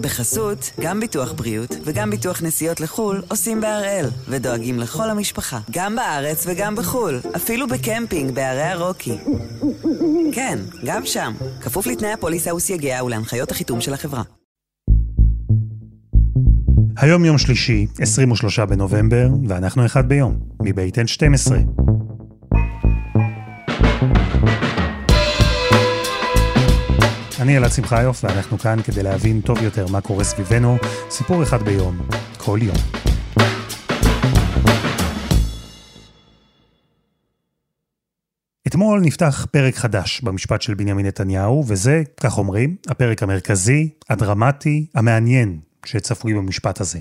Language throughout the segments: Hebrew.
בחסות, גם ביטוח בריאות וגם ביטוח נסיעות לחו"ל עושים בהראל, ודואגים לכל המשפחה, גם בארץ וגם בחו"ל, אפילו בקמפינג בערי הרוקי. כן, גם שם, כפוף לתנאי הפוליסה וסייגיה ולהנחיות החיתום של החברה. היום יום שלישי, 23 בנובמבר, ואנחנו אחד ביום, מבית N12. אני אלעד שמחיוף, ואנחנו כאן כדי להבין טוב יותר מה קורה סביבנו, סיפור אחד ביום, כל יום. אתמול נפתח פרק חדש במשפט של בנימין נתניהו, וזה, כך אומרים, הפרק המרכזי, הדרמטי, המעניין שצפוי במשפט הזה.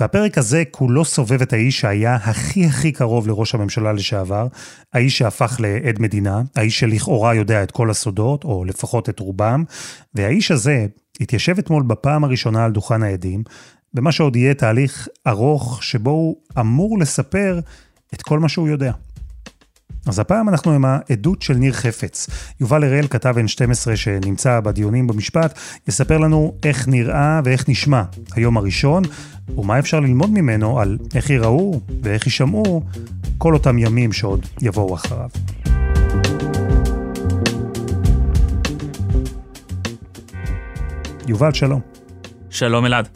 והפרק הזה כולו סובב את האיש שהיה הכי הכי קרוב לראש הממשלה לשעבר, האיש שהפך לעד מדינה, האיש שלכאורה יודע את כל הסודות, או לפחות את רובם, והאיש הזה התיישב אתמול בפעם הראשונה על דוכן העדים, במה שעוד יהיה תהליך ארוך שבו הוא אמור לספר את כל מה שהוא יודע. אז הפעם אנחנו עם העדות של ניר חפץ. יובל הראל, כתב N12 שנמצא בדיונים במשפט, יספר לנו איך נראה ואיך נשמע היום הראשון, ומה אפשר ללמוד ממנו על איך ייראו ואיך יישמעו כל אותם ימים שעוד יבואו אחריו. יובל, שלום. שלום אלעד.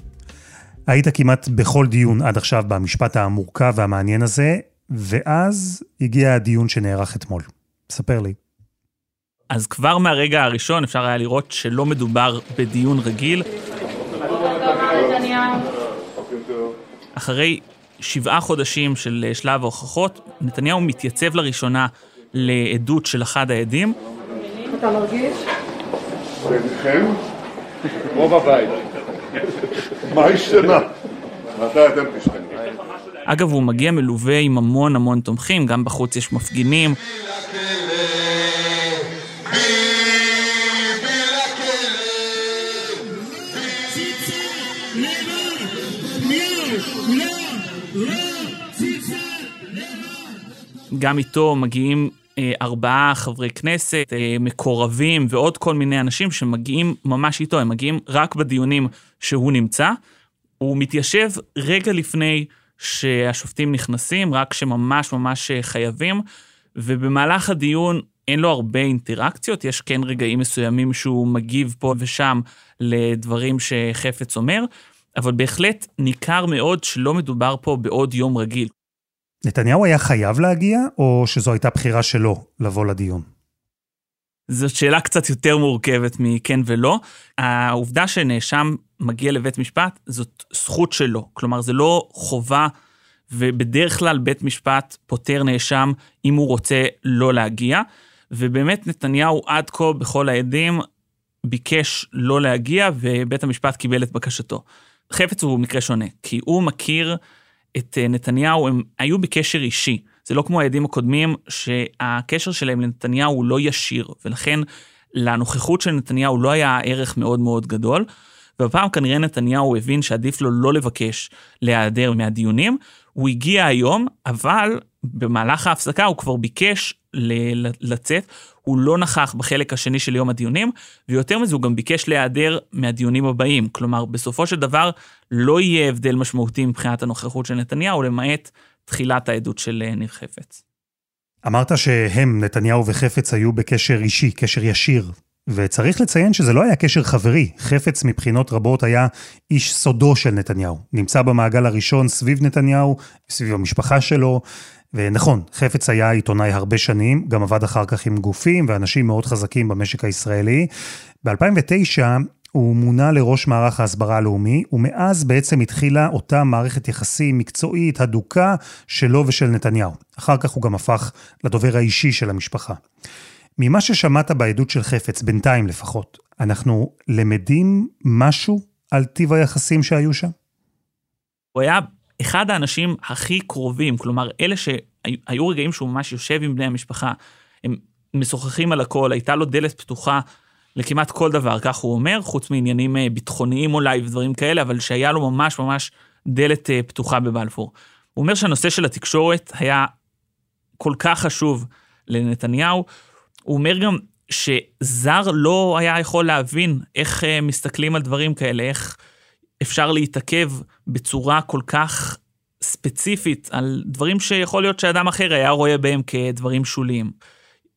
היית כמעט בכל דיון עד עכשיו במשפט המורכב והמעניין הזה. ואז הגיע הדיון שנערך אתמול. ספר לי. אז כבר מהרגע הראשון אפשר היה לראות שלא מדובר בדיון רגיל. אחרי שבעה חודשים של שלב ההוכחות, נתניהו מתייצב לראשונה לעדות של אחד העדים. אתה מרגיש? ביניכם או בבית? מה השתנה? מתי אתם תשתנו? אגב, הוא מגיע מלווה עם המון המון תומכים, גם בחוץ יש מפגינים. גם איתו מגיעים אה, ארבעה חברי כנסת, אה, מקורבים ועוד כל מיני אנשים שמגיעים ממש איתו, הם מגיעים רק בדיונים שהוא נמצא. הוא מתיישב רגע לפני שהשופטים נכנסים רק כשממש ממש חייבים, ובמהלך הדיון אין לו הרבה אינטראקציות, יש כן רגעים מסוימים שהוא מגיב פה ושם לדברים שחפץ אומר, אבל בהחלט ניכר מאוד שלא מדובר פה בעוד יום רגיל. נתניהו היה חייב להגיע, או שזו הייתה בחירה שלו לבוא לדיון? זאת שאלה קצת יותר מורכבת מכן ולא. העובדה שנאשם מגיע לבית משפט, זאת זכות שלו. כלומר, זה לא חובה, ובדרך כלל בית משפט פוטר נאשם אם הוא רוצה לא להגיע. ובאמת נתניהו עד כה בכל העדים ביקש לא להגיע, ובית המשפט קיבל את בקשתו. חפץ הוא מקרה שונה, כי הוא מכיר את נתניהו, הם היו בקשר אישי. זה לא כמו העדים הקודמים, שהקשר שלהם לנתניהו הוא לא ישיר, ולכן לנוכחות של נתניהו לא היה ערך מאוד מאוד גדול. והפעם כנראה נתניהו הבין שעדיף לו לא לבקש להיעדר מהדיונים. הוא הגיע היום, אבל במהלך ההפסקה הוא כבר ביקש לצאת, הוא לא נכח בחלק השני של יום הדיונים, ויותר מזה הוא גם ביקש להיעדר מהדיונים הבאים. כלומר, בסופו של דבר לא יהיה הבדל משמעותי מבחינת הנוכחות של נתניהו, למעט תחילת העדות של אה, ניר חפץ. אמרת שהם, נתניהו וחפץ, היו בקשר אישי, קשר ישיר. וצריך לציין שזה לא היה קשר חברי. חפץ מבחינות רבות היה איש סודו של נתניהו. נמצא במעגל הראשון סביב נתניהו, סביב המשפחה שלו. ונכון, חפץ היה עיתונאי הרבה שנים, גם עבד אחר כך עם גופים ואנשים מאוד חזקים במשק הישראלי. ב-2009 הוא מונה לראש מערך ההסברה הלאומי, ומאז בעצם התחילה אותה מערכת יחסים מקצועית, הדוקה, שלו ושל נתניהו. אחר כך הוא גם הפך לדובר האישי של המשפחה. ממה ששמעת בעדות של חפץ, בינתיים לפחות, אנחנו למדים משהו על טיב היחסים שהיו שם? הוא היה אחד האנשים הכי קרובים, כלומר, אלה שהיו רגעים שהוא ממש יושב עם בני המשפחה, הם משוחחים על הכל, הייתה לו דלת פתוחה לכמעט כל דבר, כך הוא אומר, חוץ מעניינים אה, ביטחוניים אולי ודברים כאלה, אבל שהיה לו ממש ממש דלת אה, פתוחה בבלפור. הוא אומר שהנושא של התקשורת היה כל כך חשוב לנתניהו. הוא אומר גם, שזר לא היה יכול להבין איך אה, מסתכלים על דברים כאלה, איך אפשר להתעכב בצורה כל כך ספציפית על דברים שיכול להיות שאדם אחר היה רואה בהם כדברים שוליים.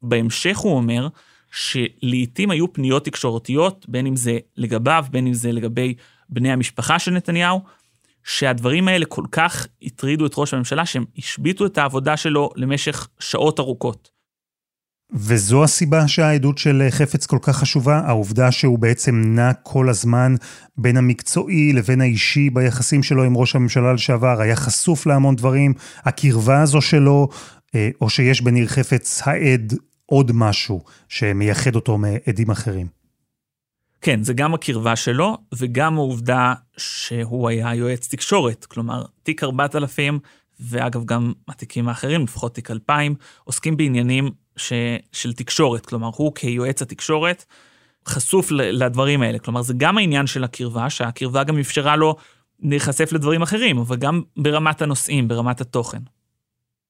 בהמשך הוא אומר שלעיתים היו פניות תקשורתיות, בין אם זה לגביו, בין אם זה לגבי בני המשפחה של נתניהו, שהדברים האלה כל כך הטרידו את ראש הממשלה, שהם השביתו את העבודה שלו למשך שעות ארוכות. וזו הסיבה שהעדות של חפץ כל כך חשובה? העובדה שהוא בעצם נע כל הזמן בין המקצועי לבין האישי ביחסים שלו עם ראש הממשלה לשעבר, היה חשוף להמון דברים, הקרבה הזו שלו, אה, או שיש בניר חפץ העד עוד משהו שמייחד אותו מעדים אחרים. כן, זה גם הקרבה שלו, וגם העובדה שהוא היה יועץ תקשורת. כלומר, תיק 4000, ואגב, גם התיקים האחרים, לפחות תיק 2000, עוסקים בעניינים ש... של תקשורת. כלומר, הוא כיועץ התקשורת חשוף לדברים האלה. כלומר, זה גם העניין של הקרבה, שהקרבה גם אפשרה לו להיחשף לדברים אחרים, אבל גם ברמת הנושאים, ברמת התוכן.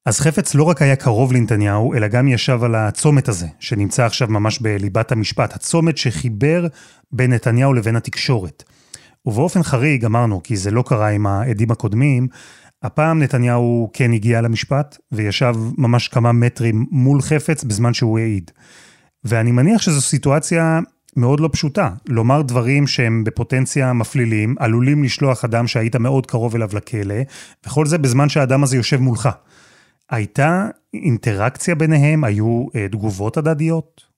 אז חפץ לא רק היה קרוב לנתניהו, אלא גם ישב על הצומת הזה, שנמצא עכשיו ממש בליבת המשפט, הצומת שחיבר בין נתניהו לבין התקשורת. ובאופן חריג, אמרנו, כי זה לא קרה עם העדים הקודמים, הפעם נתניהו כן הגיע למשפט, וישב ממש כמה מטרים מול חפץ בזמן שהוא העיד. ואני מניח שזו סיטואציה מאוד לא פשוטה. לומר דברים שהם בפוטנציה מפלילים, עלולים לשלוח אדם שהיית מאוד קרוב אליו לכלא, וכל זה בזמן שהאדם הזה יושב מולך. הייתה אינטראקציה ביניהם? היו אה, תגובות הדדיות?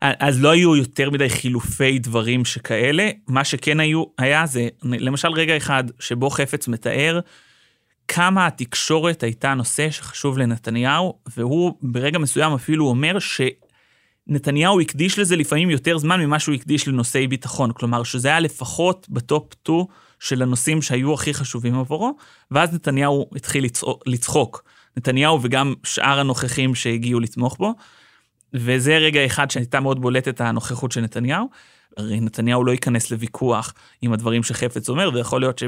אז לא היו יותר מדי חילופי דברים שכאלה, מה שכן היו, היה זה, למשל רגע אחד שבו חפץ מתאר כמה התקשורת הייתה נושא שחשוב לנתניהו, והוא ברגע מסוים אפילו אומר שנתניהו הקדיש לזה לפעמים יותר זמן ממה שהוא הקדיש לנושאי ביטחון, כלומר שזה היה לפחות בטופ 2 של הנושאים שהיו הכי חשובים עבורו, ואז נתניהו התחיל לצחוק. נתניהו וגם שאר הנוכחים שהגיעו לתמוך בו. וזה רגע אחד שהייתה מאוד בולטת הנוכחות של נתניהו. הרי נתניהו לא ייכנס לוויכוח עם הדברים שחפץ אומר, ויכול להיות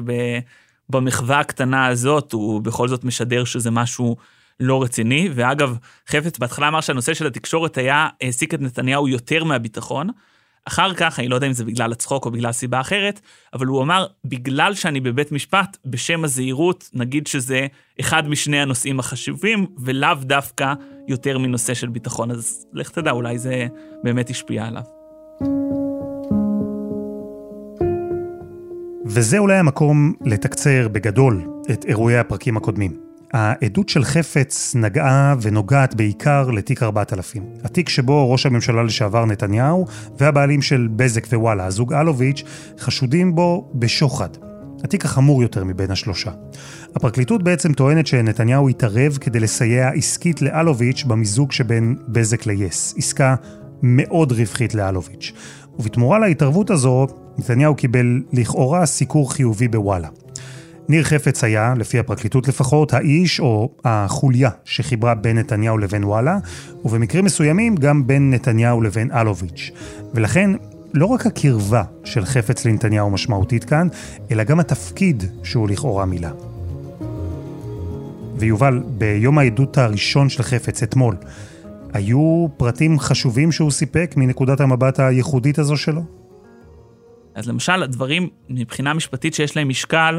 שבמחווה הקטנה הזאת הוא בכל זאת משדר שזה משהו לא רציני. ואגב, חפץ בהתחלה אמר שהנושא של התקשורת היה, העסיק את נתניהו יותר מהביטחון. אחר כך, אני לא יודע אם זה בגלל הצחוק או בגלל סיבה אחרת, אבל הוא אמר, בגלל שאני בבית משפט, בשם הזהירות, נגיד שזה אחד משני הנושאים החשובים, ולאו דווקא יותר מנושא של ביטחון. אז לך תדע, אולי זה באמת השפיע עליו. וזה אולי המקום לתקצר בגדול את אירועי הפרקים הקודמים. העדות של חפץ נגעה ונוגעת בעיקר לתיק 4000. התיק שבו ראש הממשלה לשעבר נתניהו והבעלים של בזק ווואלה, הזוג אלוביץ', חשודים בו בשוחד. התיק החמור יותר מבין השלושה. הפרקליטות בעצם טוענת שנתניהו התערב כדי לסייע עסקית לאלוביץ' במיזוג שבין בזק ליס. עסקה מאוד רווחית לאלוביץ'. ובתמורה להתערבות הזו, נתניהו קיבל לכאורה סיקור חיובי בוואלה. ניר חפץ היה, לפי הפרקליטות לפחות, האיש או החוליה שחיברה בין נתניהו לבין וואלה, ובמקרים מסוימים גם בין נתניהו לבין אלוביץ'. ולכן, לא רק הקרבה של חפץ לנתניהו משמעותית כאן, אלא גם התפקיד שהוא לכאורה מילא. ויובל, ביום העדות הראשון של חפץ, אתמול, היו פרטים חשובים שהוא סיפק מנקודת המבט הייחודית הזו שלו? אז למשל, הדברים מבחינה משפטית שיש להם משקל,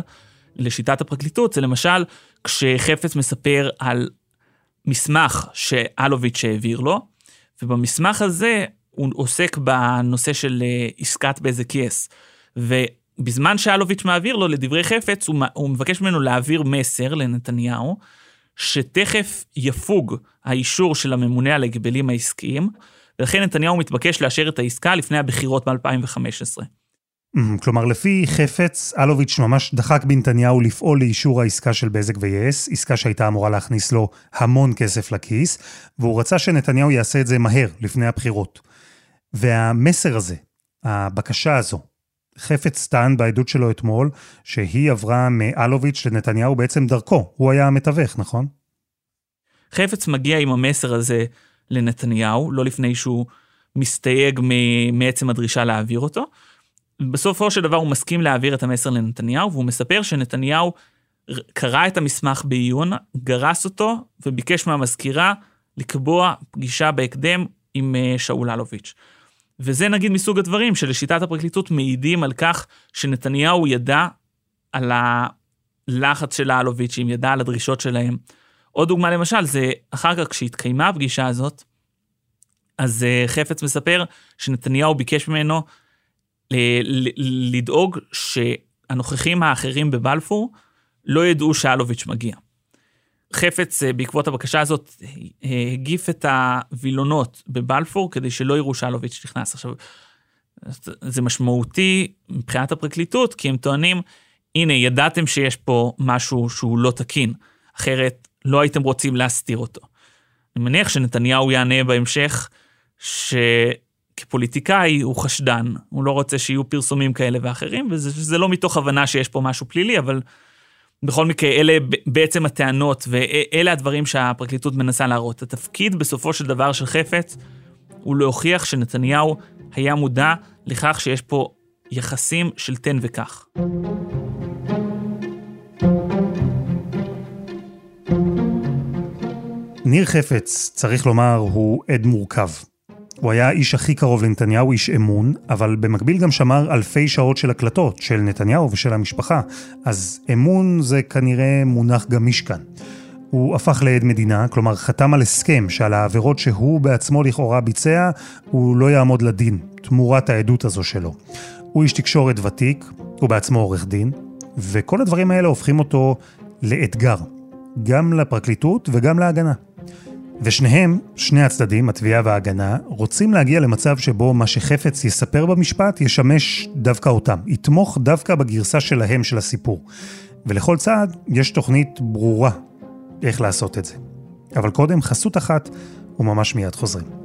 לשיטת הפרקליטות, זה למשל כשחפץ מספר על מסמך שאלוביץ' העביר לו, ובמסמך הזה הוא עוסק בנושא של אה, עסקת בזק יס. ובזמן שאלוביץ' מעביר לו, לדברי חפץ, הוא, הוא מבקש ממנו להעביר מסר לנתניהו, שתכף יפוג האישור של הממונה על ההגבלים העסקיים, ולכן נתניהו מתבקש לאשר את העסקה לפני הבחירות ב-2015. כלומר, לפי חפץ, אלוביץ' ממש דחק בנתניהו לפעול לאישור העסקה של בזק ויס, עסקה שהייתה אמורה להכניס לו המון כסף לכיס, והוא רצה שנתניהו יעשה את זה מהר, לפני הבחירות. והמסר הזה, הבקשה הזו, חפץ טען בעדות שלו אתמול, שהיא עברה מאלוביץ' לנתניהו בעצם דרכו, הוא היה המתווך, נכון? חפץ מגיע עם המסר הזה לנתניהו, לא לפני שהוא מסתייג מעצם הדרישה להעביר אותו. בסופו של דבר הוא מסכים להעביר את המסר לנתניהו, והוא מספר שנתניהו קרא את המסמך בעיון, גרס אותו, וביקש מהמזכירה לקבוע פגישה בהקדם עם אה, שאול אלוביץ'. וזה נגיד מסוג הדברים שלשיטת הפרקליטות מעידים על כך שנתניהו ידע על הלחץ של האלוביץ'ים, ידע על הדרישות שלהם. עוד דוגמה למשל, זה אחר כך כשהתקיימה הפגישה הזאת, אז uh, חפץ מספר שנתניהו ביקש ממנו לדאוג שהנוכחים האחרים בבלפור לא ידעו שאלוביץ' מגיע. חפץ, אה, בעקבות הבקשה הזאת, הגיף את הווילונות בבלפור כדי שלא יראו שאלוביץ' נכנס. עכשיו, זה משמעותי מבחינת הפרקליטות, כי הם טוענים, הנה, ידעתם שיש פה משהו שהוא לא תקין, אחרת לא הייתם רוצים להסתיר אותו. אני מניח שנתניהו יענה בהמשך שכפוליטיקאי הוא חשדן, הוא לא רוצה שיהיו פרסומים כאלה ואחרים, וזה לא מתוך הבנה שיש פה משהו פלילי, אבל בכל מקרה, אלה בעצם הטענות, ואלה הדברים שהפרקליטות מנסה להראות. התפקיד בסופו של דבר של חפץ הוא להוכיח שנתניהו היה מודע לכך שיש פה יחסים של תן וקח. ניר חפץ, צריך לומר, הוא עד מורכב. הוא היה האיש הכי קרוב לנתניהו, איש אמון, אבל במקביל גם שמר אלפי שעות של הקלטות, של נתניהו ושל המשפחה. אז אמון זה כנראה מונח גמיש כאן. הוא הפך לעד מדינה, כלומר חתם על הסכם שעל העבירות שהוא בעצמו לכאורה ביצע, הוא לא יעמוד לדין, תמורת העדות הזו שלו. הוא איש תקשורת ותיק, הוא בעצמו עורך דין, וכל הדברים האלה הופכים אותו לאתגר, גם לפרקליטות וגם להגנה. ושניהם, שני הצדדים, התביעה וההגנה, רוצים להגיע למצב שבו מה שחפץ יספר במשפט ישמש דווקא אותם, יתמוך דווקא בגרסה שלהם של הסיפור. ולכל צעד יש תוכנית ברורה איך לעשות את זה. אבל קודם חסות אחת, וממש מיד חוזרים.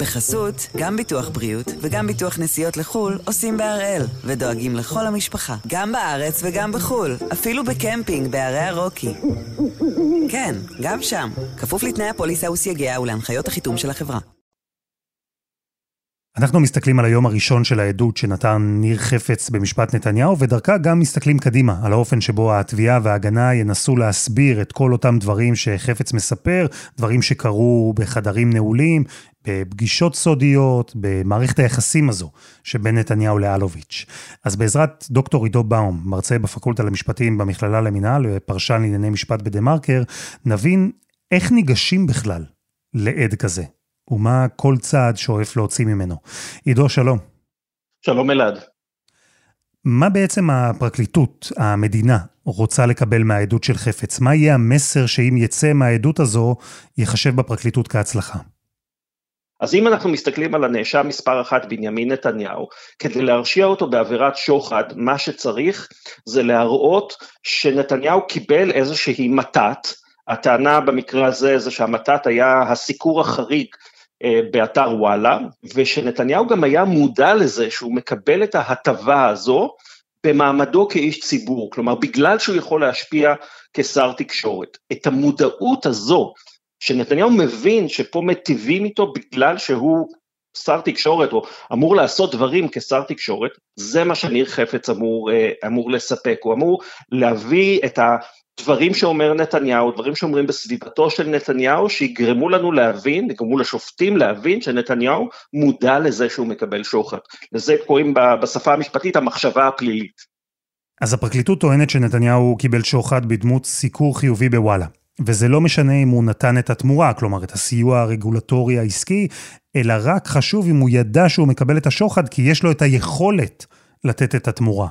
בחסות, גם ביטוח בריאות וגם ביטוח נסיעות לחו"ל עושים בהראל, ודואגים לכל המשפחה, גם בארץ וגם בחו"ל, אפילו בקמפינג בערי הרוקי. כן, גם שם, כפוף לתנאי הפוליסה וסייגיה ולהנחיות החיתום של החברה. אנחנו מסתכלים על היום הראשון של העדות שנתן ניר חפץ במשפט נתניהו, ודרכה גם מסתכלים קדימה, על האופן שבו התביעה וההגנה ינסו להסביר את כל אותם דברים שחפץ מספר, דברים שקרו בחדרים נעולים, בפגישות סודיות, במערכת היחסים הזו שבין נתניהו לאלוביץ'. אז בעזרת דוקטור עידו באום, מרצה בפקולטה למשפטים במכללה למינהל ופרשן לענייני משפט בדה מרקר, נבין איך ניגשים בכלל לעד כזה. ומה כל צעד שואף להוציא ממנו. עידו, שלום. שלום אלעד. מה בעצם הפרקליטות, המדינה, רוצה לקבל מהעדות של חפץ? מה יהיה המסר שאם יצא מהעדות הזו, ייחשב בפרקליטות כהצלחה? אז אם אנחנו מסתכלים על הנאשם מספר אחת, בנימין נתניהו, כדי להרשיע אותו בעבירת שוחד, מה שצריך זה להראות שנתניהו קיבל איזושהי מתת, הטענה במקרה הזה זה שהמתת היה הסיקור החריג אה, באתר וואלה, ושנתניהו גם היה מודע לזה שהוא מקבל את ההטבה הזו במעמדו כאיש ציבור, כלומר בגלל שהוא יכול להשפיע כשר תקשורת. את המודעות הזו, שנתניהו מבין שפה מטיבים איתו בגלל שהוא שר תקשורת או אמור לעשות דברים כשר תקשורת, זה מה שניר חפץ אמור, אה, אמור לספק, הוא אמור להביא את ה... דברים שאומר נתניהו, דברים שאומרים בסביבתו של נתניהו, שיגרמו לנו להבין, יגרמו לשופטים להבין שנתניהו מודע לזה שהוא מקבל שוחד. לזה קוראים בשפה המשפטית המחשבה הפלילית. אז הפרקליטות טוענת שנתניהו קיבל שוחד בדמות סיקור חיובי בוואלה. וזה לא משנה אם הוא נתן את התמורה, כלומר את הסיוע הרגולטורי העסקי, אלא רק חשוב אם הוא ידע שהוא מקבל את השוחד, כי יש לו את היכולת לתת את התמורה.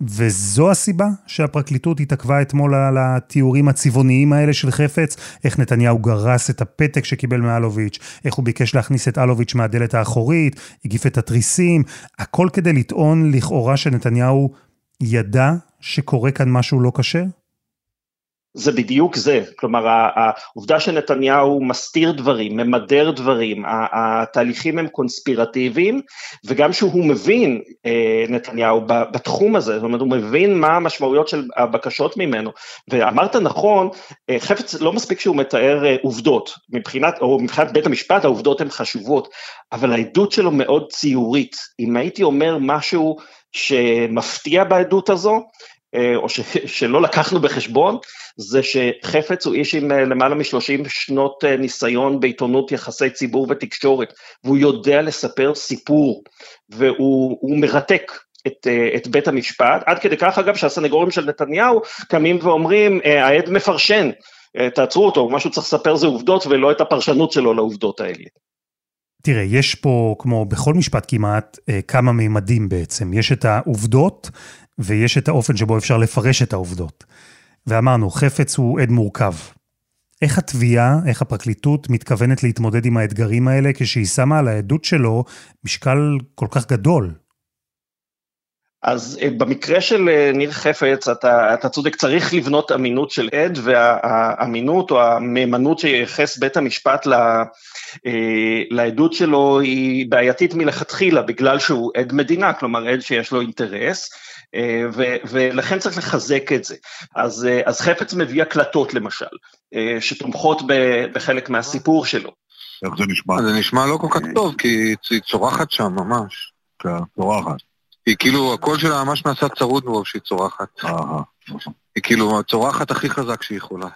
וזו הסיבה שהפרקליטות התעכבה אתמול על התיאורים הצבעוניים האלה של חפץ, איך נתניהו גרס את הפתק שקיבל מאלוביץ', איך הוא ביקש להכניס את אלוביץ' מהדלת האחורית, הגיף את התריסים, הכל כדי לטעון לכאורה שנתניהו ידע שקורה כאן משהו לא כשר? זה בדיוק זה, כלומר העובדה שנתניהו מסתיר דברים, ממדר דברים, התהליכים הם קונספירטיביים וגם שהוא מבין, אה, נתניהו, בתחום הזה, זאת אומרת הוא מבין מה המשמעויות של הבקשות ממנו, ואמרת נכון, אה, חפץ לא מספיק שהוא מתאר אה, עובדות, מבחינת, או מבחינת בית המשפט העובדות הן חשובות, אבל העדות שלו מאוד ציורית, אם הייתי אומר משהו שמפתיע בעדות הזו, או ש, שלא לקחנו בחשבון, זה שחפץ הוא איש עם אה, למעלה משלושים שנות אה, ניסיון בעיתונות יחסי ציבור ותקשורת, והוא יודע לספר סיפור, והוא מרתק. את, את בית המשפט, עד כדי כך אגב שהסנגורים של נתניהו קמים ואומרים, העד מפרשן, תעצרו אותו, מה שהוא צריך לספר זה עובדות ולא את הפרשנות שלו לעובדות האלה. תראה, יש פה, כמו בכל משפט כמעט, כמה מימדים בעצם. יש את העובדות ויש את האופן שבו אפשר לפרש את העובדות. ואמרנו, חפץ הוא עד מורכב. איך התביעה, איך הפרקליטות מתכוונת להתמודד עם האתגרים האלה כשהיא שמה על העדות שלו משקל כל כך גדול? אז אה, במקרה של אה, ניר חפץ, אתה, אתה צודק, צריך לבנות אמינות של עד, והאמינות או המהימנות שייחס בית המשפט ל, אה, לעדות שלו היא בעייתית מלכתחילה, בגלל שהוא עד מדינה, כלומר עד שיש לו אינטרס. אה, ו- ולכן צריך לחזק את זה. אז, אה, אז חפץ מביא הקלטות למשל, אה, שתומכות בחלק מהסיפור שלו. איך זה נשמע? זה נשמע לא כל כך טוב, כי היא צורחת שם ממש. כן, צורחת. היא כאילו, הקול שלה ממש נעשה צרוד מרוב שהיא צורחת. היא כאילו הצורחת הכי חזק שהיא יכולה.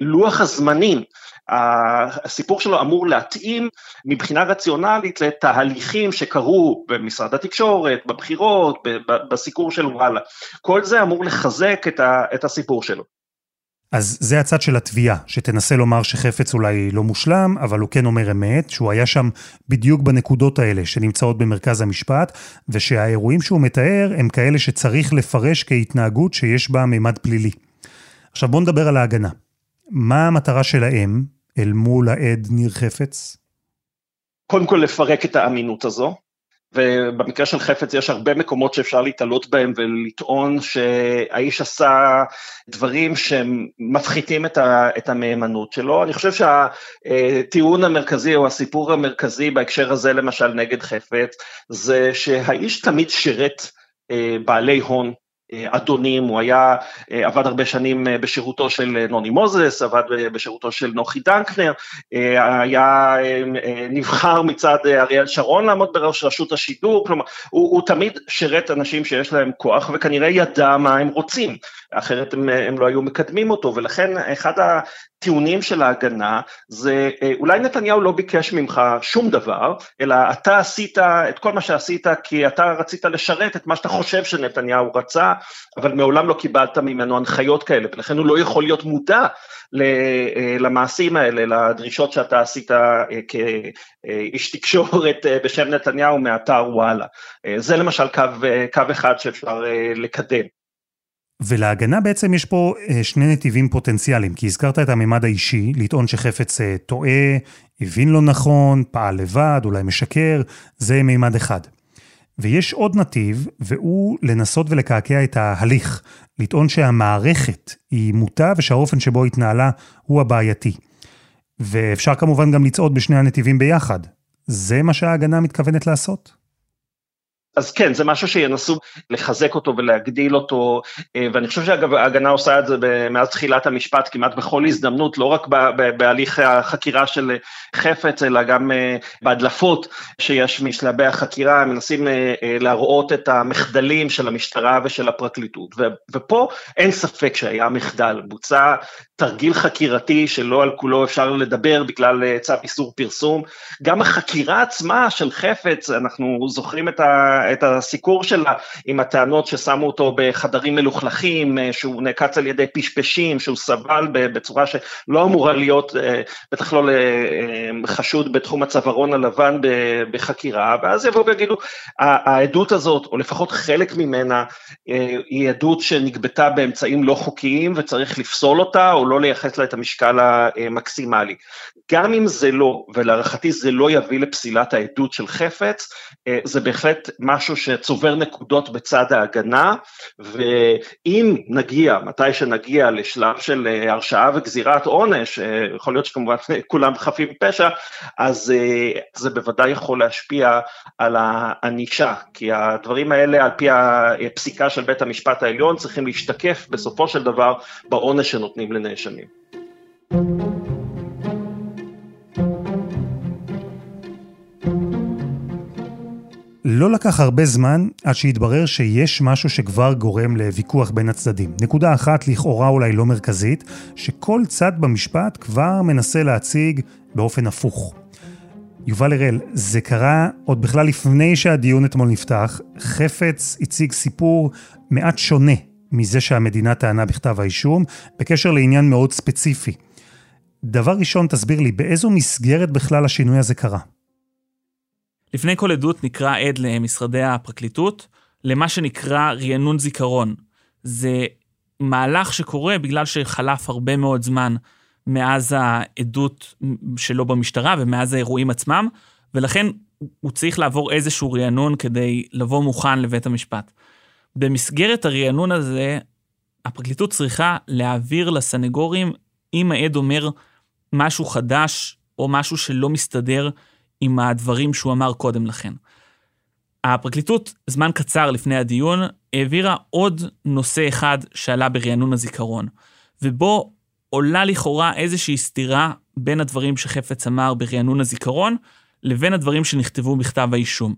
לוח הזמנים הסיפור שלו אמור להתאים מבחינה רציונלית לתהליכים שקרו במשרד התקשורת, בבחירות, בסיקור של וואלה. כל זה אמור לחזק את, את הסיפור שלו. אז זה הצד של התביעה, שתנסה לומר שחפץ אולי לא מושלם, אבל הוא כן אומר אמת, שהוא היה שם בדיוק בנקודות האלה שנמצאות במרכז המשפט, ושהאירועים שהוא מתאר הם כאלה שצריך לפרש כהתנהגות שיש בה מימד פלילי. עכשיו בואו נדבר על ההגנה. מה המטרה שלהם, אל מול העד ניר חפץ? קודם כל לפרק את האמינות הזו, ובמקרה של חפץ יש הרבה מקומות שאפשר להתעלות בהם ולטעון שהאיש עשה דברים שמפחיתים את, ה, את המהימנות שלו. אני חושב שהטיעון המרכזי או הסיפור המרכזי בהקשר הזה למשל נגד חפץ, זה שהאיש תמיד שירת אה, בעלי הון אדונים, הוא היה, אה, עבד הרבה שנים אה, בשירותו של נוני מוזס, עבד בשירותו של נוחי דנקנר, היה נבחר מצד אריאל שרון לעמוד בראש רשות השידור, כלומר, הוא, הוא תמיד שירת אנשים שיש להם כוח וכנראה ידע מה הם רוצים, אחרת הם, הם לא היו מקדמים אותו, ולכן אחד הטיעונים של ההגנה זה אולי נתניהו לא ביקש ממך שום דבר, אלא אתה עשית את כל מה שעשית כי אתה רצית לשרת את מה שאתה חושב שנתניהו רצה, אבל מעולם לא קיבלת ממנו הנחיות כאלה, ולכן הוא לא יכול להיות מודע למעשים האלה, לדרישות שאתה עשית אה, כאיש תקשורת אה, בשם נתניהו מאתר וואלה. אה, זה למשל קו, קו אחד שאפשר לקדם. ולהגנה בעצם יש פה שני נתיבים פוטנציאליים, כי הזכרת את הממד האישי, לטעון שחפץ טועה, הבין לא נכון, פעל לבד, אולי משקר, זה מימד אחד. ויש עוד נתיב, והוא לנסות ולקעקע את ההליך, לטעון שהמערכת היא מוטה ושהאופן שבו התנהלה הוא הבעייתי. ואפשר כמובן גם לצעוד בשני הנתיבים ביחד. זה מה שההגנה מתכוונת לעשות? אז כן, זה משהו שינסו לחזק אותו ולהגדיל אותו, אה, ואני חושב שאגב ההגנה עושה את זה מאז תחילת המשפט כמעט בכל הזדמנות, לא רק בהליך החקירה של חפץ, אלא גם אה, בהדלפות שיש משלבי החקירה, מנסים אה, להראות את המחדלים של המשטרה ושל הפרקליטות. ופה אין ספק שהיה מחדל, בוצע תרגיל חקירתי שלא על כולו אפשר לדבר בגלל צו איסור פרסום. גם החקירה עצמה של חפץ, אנחנו זוכרים את ה... את הסיקור שלה עם הטענות ששמו אותו בחדרים מלוכלכים, אה, שהוא נעקץ על ידי פשפשים, שהוא סבל בצורה שלא אמורה להיות, אה, בטח לא לחשוד בתחום הצווארון הלבן בחקירה, ואז יבואו ויגידו, העדות הזאת, או לפחות חלק ממנה, אה, היא עדות שנגבתה באמצעים לא חוקיים וצריך לפסול אותה, או לא לייחס לה את המשקל המקסימלי. גם אם זה לא, ולהערכתי זה לא יביא לפסילת העדות של חפץ, זה בהחלט משהו שצובר נקודות בצד ההגנה, ואם נגיע, מתי שנגיע לשלב של אה, הרשעה וגזירת עונש, אה, יכול להיות שכמובן כולם חפים מפשע, אז אה, זה בוודאי יכול להשפיע על הענישה, כי הדברים האלה על פי הפסיקה של בית המשפט העליון צריכים להשתקף בסופו של דבר בעונש שנותנים לנאשמים. לא לקח הרבה זמן עד שהתברר שיש משהו שכבר גורם לוויכוח בין הצדדים. נקודה אחת, לכאורה אולי לא מרכזית, שכל צד במשפט כבר מנסה להציג באופן הפוך. יובל הראל, זה קרה עוד בכלל לפני שהדיון אתמול נפתח. חפץ הציג סיפור מעט שונה מזה שהמדינה טענה בכתב האישום, בקשר לעניין מאוד ספציפי. דבר ראשון, תסביר לי, באיזו מסגרת בכלל השינוי הזה קרה? לפני כל עדות נקרא עד למשרדי הפרקליטות, למה שנקרא רענון זיכרון. זה מהלך שקורה בגלל שחלף הרבה מאוד זמן מאז העדות שלו במשטרה ומאז האירועים עצמם, ולכן הוא צריך לעבור איזשהו רענון כדי לבוא מוכן לבית המשפט. במסגרת הרענון הזה, הפרקליטות צריכה להעביר לסנגורים אם העד אומר משהו חדש או משהו שלא מסתדר עם הדברים שהוא אמר קודם לכן. הפרקליטות, זמן קצר לפני הדיון, העבירה עוד נושא אחד שעלה ברענון הזיכרון, ובו עולה לכאורה איזושהי סתירה בין הדברים שחפץ אמר ברענון הזיכרון, לבין הדברים שנכתבו בכתב האישום.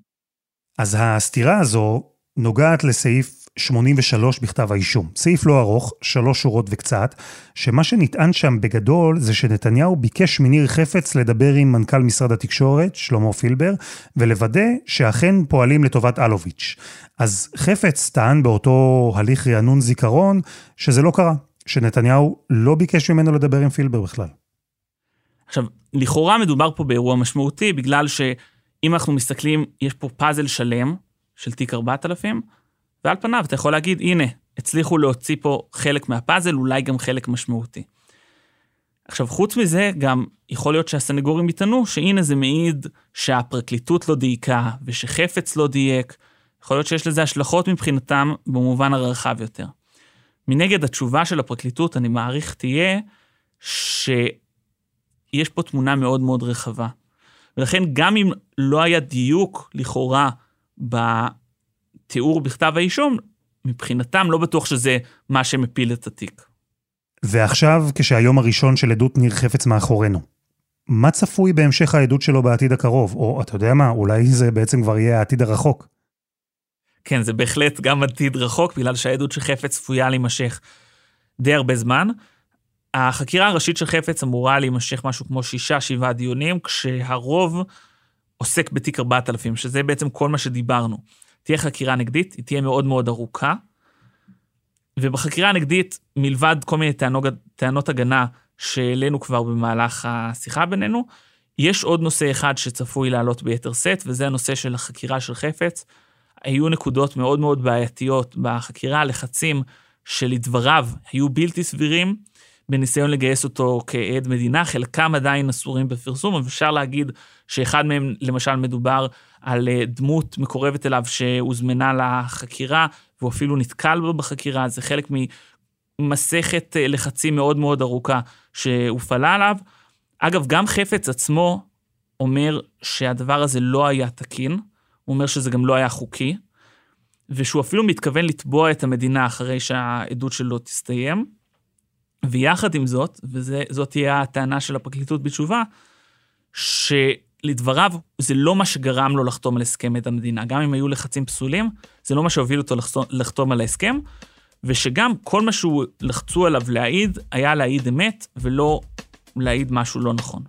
אז הסתירה הזו נוגעת לסעיף 83 בכתב האישום. סעיף לא ארוך, שלוש שורות וקצת, שמה שנטען שם בגדול זה שנתניהו ביקש מניר חפץ לדבר עם מנכ"ל משרד התקשורת, שלמה פילבר, ולוודא שאכן פועלים לטובת אלוביץ'. אז חפץ טען באותו הליך רענון זיכרון שזה לא קרה, שנתניהו לא ביקש ממנו לדבר עם פילבר בכלל. עכשיו, לכאורה מדובר פה באירוע משמעותי, בגלל שאם אנחנו מסתכלים, יש פה פאזל שלם של תיק 4000, ועל פניו אתה יכול להגיד, הנה, הצליחו להוציא פה חלק מהפאזל, אולי גם חלק משמעותי. עכשיו, חוץ מזה, גם יכול להיות שהסנגורים יטענו שהנה זה מעיד שהפרקליטות לא דייקה ושחפץ לא דייק. יכול להיות שיש לזה השלכות מבחינתם במובן הרחב יותר. מנגד, התשובה של הפרקליטות, אני מעריך, תהיה שיש פה תמונה מאוד מאוד רחבה. ולכן, גם אם לא היה דיוק לכאורה בתיאור בכתב האישום, מבחינתם לא בטוח שזה מה שמפיל את התיק. ועכשיו, כשהיום הראשון של עדות ניר חפץ מאחורינו, מה צפוי בהמשך העדות שלו בעתיד הקרוב? או אתה יודע מה, אולי זה בעצם כבר יהיה העתיד הרחוק. כן, זה בהחלט גם עתיד רחוק, בגלל שהעדות של חפץ צפויה להימשך די הרבה זמן. החקירה הראשית של חפץ אמורה להימשך משהו כמו שישה, שבעה דיונים, כשהרוב עוסק בתיק 4000, שזה בעצם כל מה שדיברנו. תהיה חקירה נגדית, היא תהיה מאוד מאוד ארוכה, ובחקירה הנגדית, מלבד כל מיני טענות, טענות הגנה שהעלינו כבר במהלך השיחה בינינו, יש עוד נושא אחד שצפוי לעלות ביתר שאת, וזה הנושא של החקירה של חפץ. היו נקודות מאוד מאוד בעייתיות בחקירה, לחצים שלדבריו היו בלתי סבירים, בניסיון לגייס אותו כעד מדינה, חלקם עדיין אסורים בפרסום, אבל אפשר להגיד שאחד מהם, למשל, מדובר על אה, דמות מקורבת אליו שהוזמנה לחקירה, והוא אפילו נתקל בו בחקירה, זה חלק ממסכת אה, לחצים מאוד מאוד ארוכה שהופעלה עליו. אגב, גם חפץ עצמו אומר שהדבר הזה לא היה תקין, הוא אומר שזה גם לא היה חוקי, ושהוא אפילו מתכוון לתבוע את המדינה אחרי שהעדות שלו תסתיים. ויחד עם זאת, וזאת תהיה הטענה של הפרקליטות בתשובה, שלדבריו זה לא מה שגרם לו לחתום על הסכם את המדינה. גם אם היו לחצים פסולים, זה לא מה שהוביל אותו לחתום, לחתום על ההסכם, ושגם כל מה שהוא לחצו עליו להעיד, היה להעיד אמת, ולא להעיד משהו לא נכון.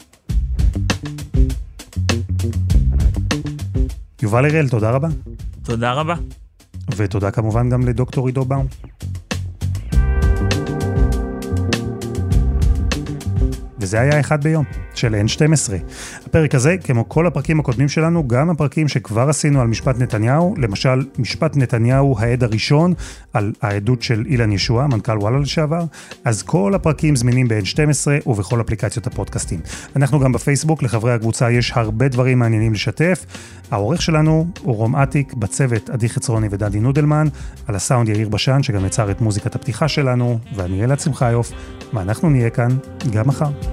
יובל הראל, תודה רבה. תודה רבה. ותודה כמובן גם לדוקטור עידו באום. וזה היה אחד ביום, של N12. הפרק הזה, כמו כל הפרקים הקודמים שלנו, גם הפרקים שכבר עשינו על משפט נתניהו, למשל, משפט נתניהו, העד הראשון, על העדות של אילן ישוע, מנכ"ל וואלה לשעבר, אז כל הפרקים זמינים ב-N12 ובכל אפליקציות הפודקאסטים. אנחנו גם בפייסבוק, לחברי הקבוצה יש הרבה דברים מעניינים לשתף. העורך שלנו הוא רום אטיק, בצוות עדי חצרוני ודדי נודלמן, על הסאונד יאיר בשן, שגם יצר את מוזיקת הפתיחה שלנו, ואני אלעד שמחיוף, ואנחנו נהיה כאן גם מחר.